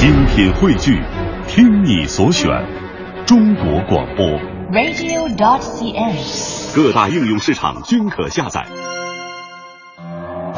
精品汇聚，听你所选，中国广播。radio.dot.cn，各大应用市场均可下载。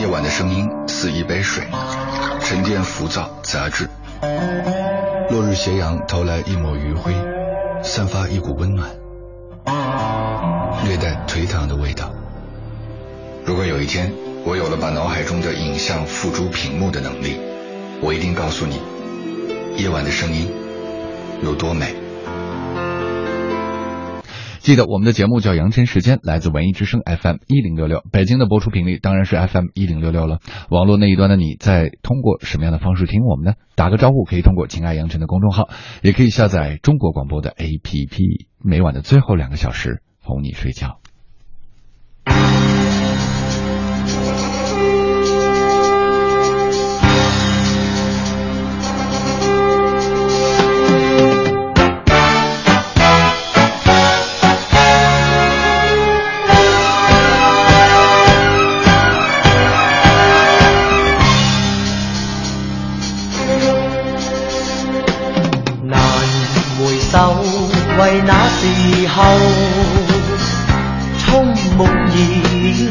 夜晚的声音似一杯水，沉淀浮躁杂质。落日斜阳投来一抹余晖，散发一股温暖，略带颓唐的味道。如果有一天我有了把脑海中的影像付诸屏幕的能力，我一定告诉你。夜晚的声音有多美？记得我们的节目叫《阳晨时间》，来自文艺之声 FM 一零六六，北京的播出频率当然是 FM 一零六六了。网络那一端的你在通过什么样的方式听我们呢？打个招呼，可以通过“情爱阳晨”的公众号，也可以下载中国广播的 APP。每晚的最后两个小时，哄你睡觉。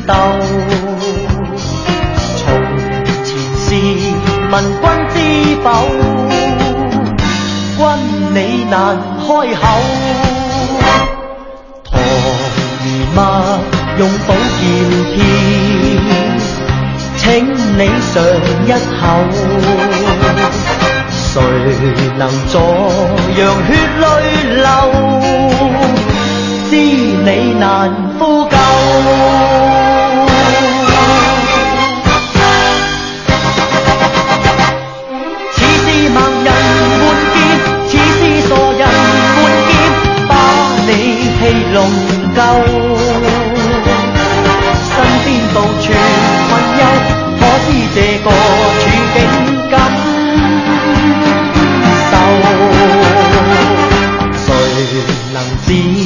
斗从前事，问君知否？君你难开口。唐墨用宝剑片，请你尝一口。谁能阻让血泪流？知你难呼救。气弄够，身边到处困忧，可知这个处境感受，谁能知？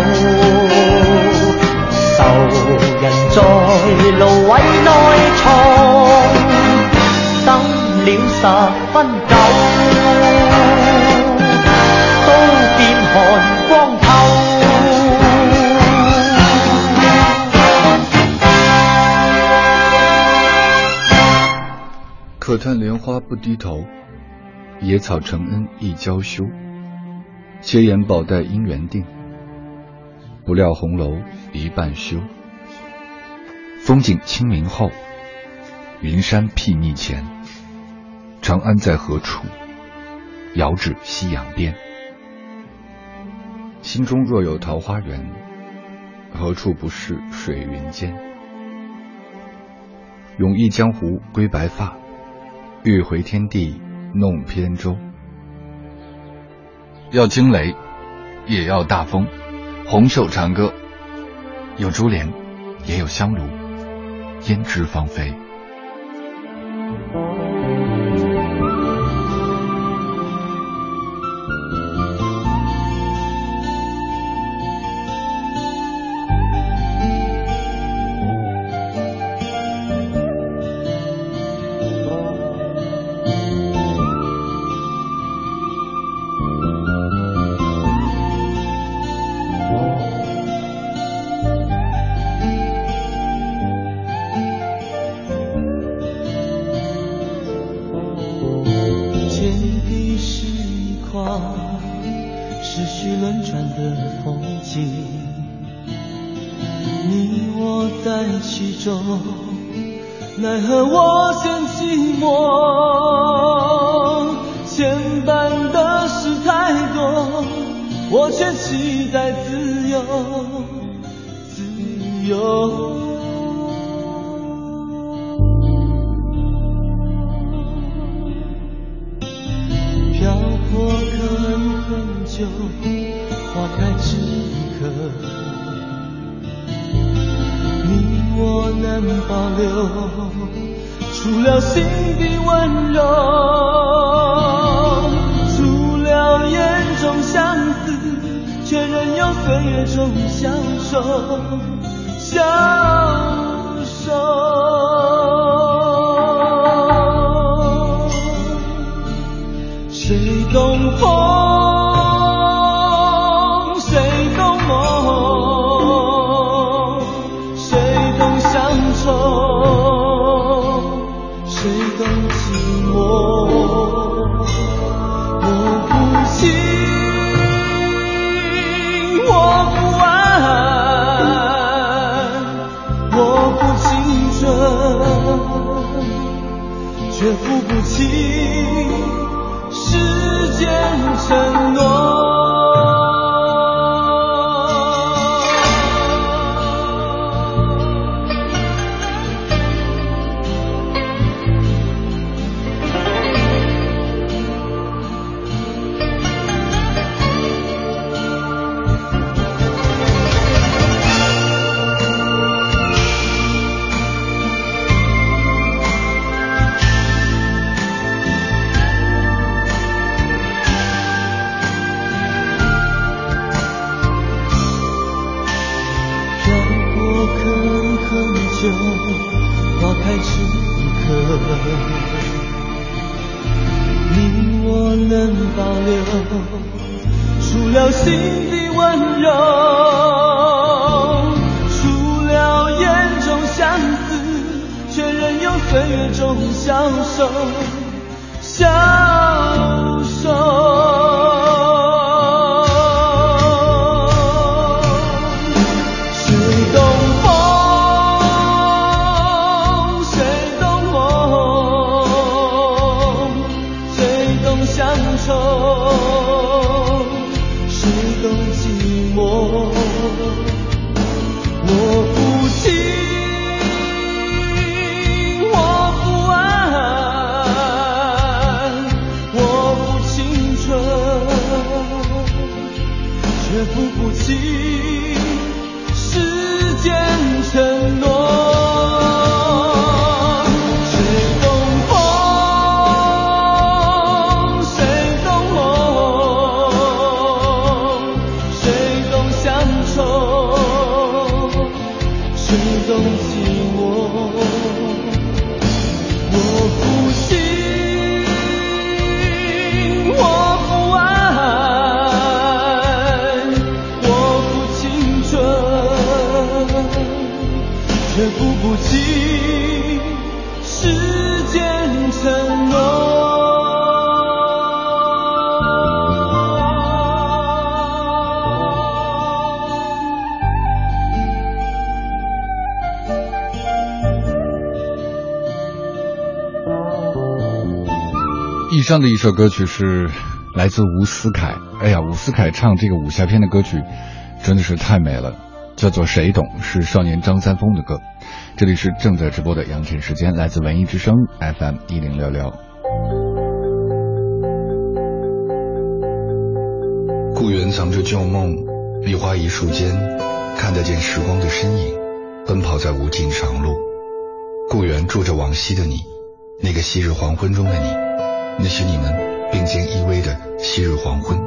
道道人在芦苇内藏，等了十分久，都变寒光透。可叹莲花不低头，野草成恩亦娇羞，且言宝黛姻缘定。不料红楼一半休，风景清明后，云山睥睨前。长安在何处？遥指夕阳边。心中若有桃花源，何处不是水云间？永忆江湖归白发，欲回天地弄扁舟。要惊雷，也要大风。红袖长歌，有珠帘，也有香炉，胭脂芳菲。在其中，奈何我嫌寂寞。牵绊的事太多，我却期待自由，自由。留，除了心底温柔，除了眼中相思，却任由岁月中消瘦消瘦。你我能保留，除了心底温柔，除了眼中相思，却任由岁月中消瘦，消瘦。却付不起时间承诺。以上的一首歌曲是来自吴思凯。哎呀，吴思凯唱这个武侠片的歌曲，真的是太美了。叫做谁懂？是少年张三丰的歌。这里是正在直播的《羊晨时间》，来自文艺之声 FM 一零六六。故园藏着旧梦，梨花一树间，看得见时光的身影。奔跑在无尽长路，故园住着往昔的你，那个昔日黄昏中的你，那是你们并肩依偎的昔日黄昏。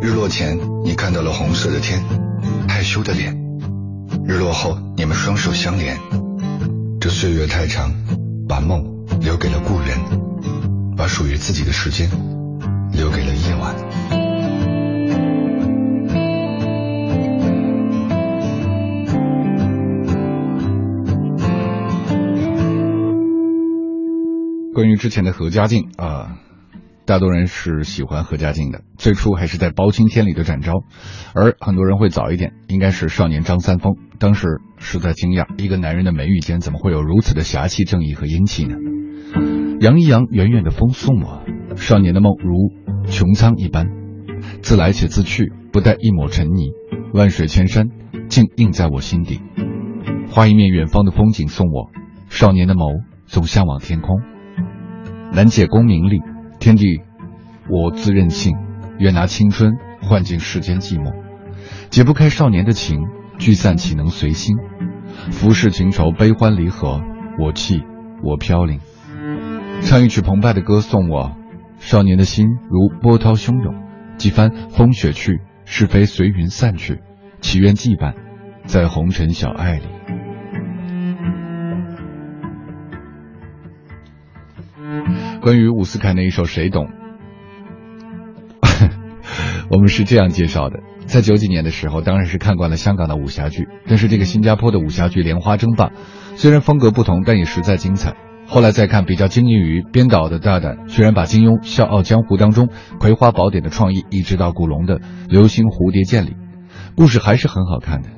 日落前，你看到了红色的天。羞的脸，日落后你们双手相连，这岁月太长，把梦留给了故人，把属于自己的时间留给了夜晚。关于之前的何家劲啊。大多人是喜欢何家劲的，最初还是在《包青天》里的展昭，而很多人会早一点，应该是少年张三丰。当时实在惊讶，一个男人的眉宇间怎么会有如此的侠气、正义和英气呢？杨一扬，远远的风送我，少年的梦如穹苍一般，自来且自去，不带一抹尘泥。万水千山，竟映在我心底。画一面，远方的风景送我，少年的眸总向往天空，难解功名利。天地，我自任性，愿拿青春换尽世间寂寞。解不开少年的情，聚散岂能随心？浮世情愁，悲欢离合，我弃我飘零。唱一曲澎湃的歌，送我少年的心，如波涛汹涌。几番风雪去，是非随云散去。祈愿祭绊，在红尘小爱里。关于伍思凯那一首《谁懂》，我们是这样介绍的：在九几年的时候，当然是看惯了香港的武侠剧，但是这个新加坡的武侠剧《莲花争霸》，虽然风格不同，但也实在精彩。后来再看比较惊异于编导的大胆，居然把金庸《笑傲江湖》当中《葵花宝典》的创意移植到古龙的《流星蝴蝶剑》里，故事还是很好看的。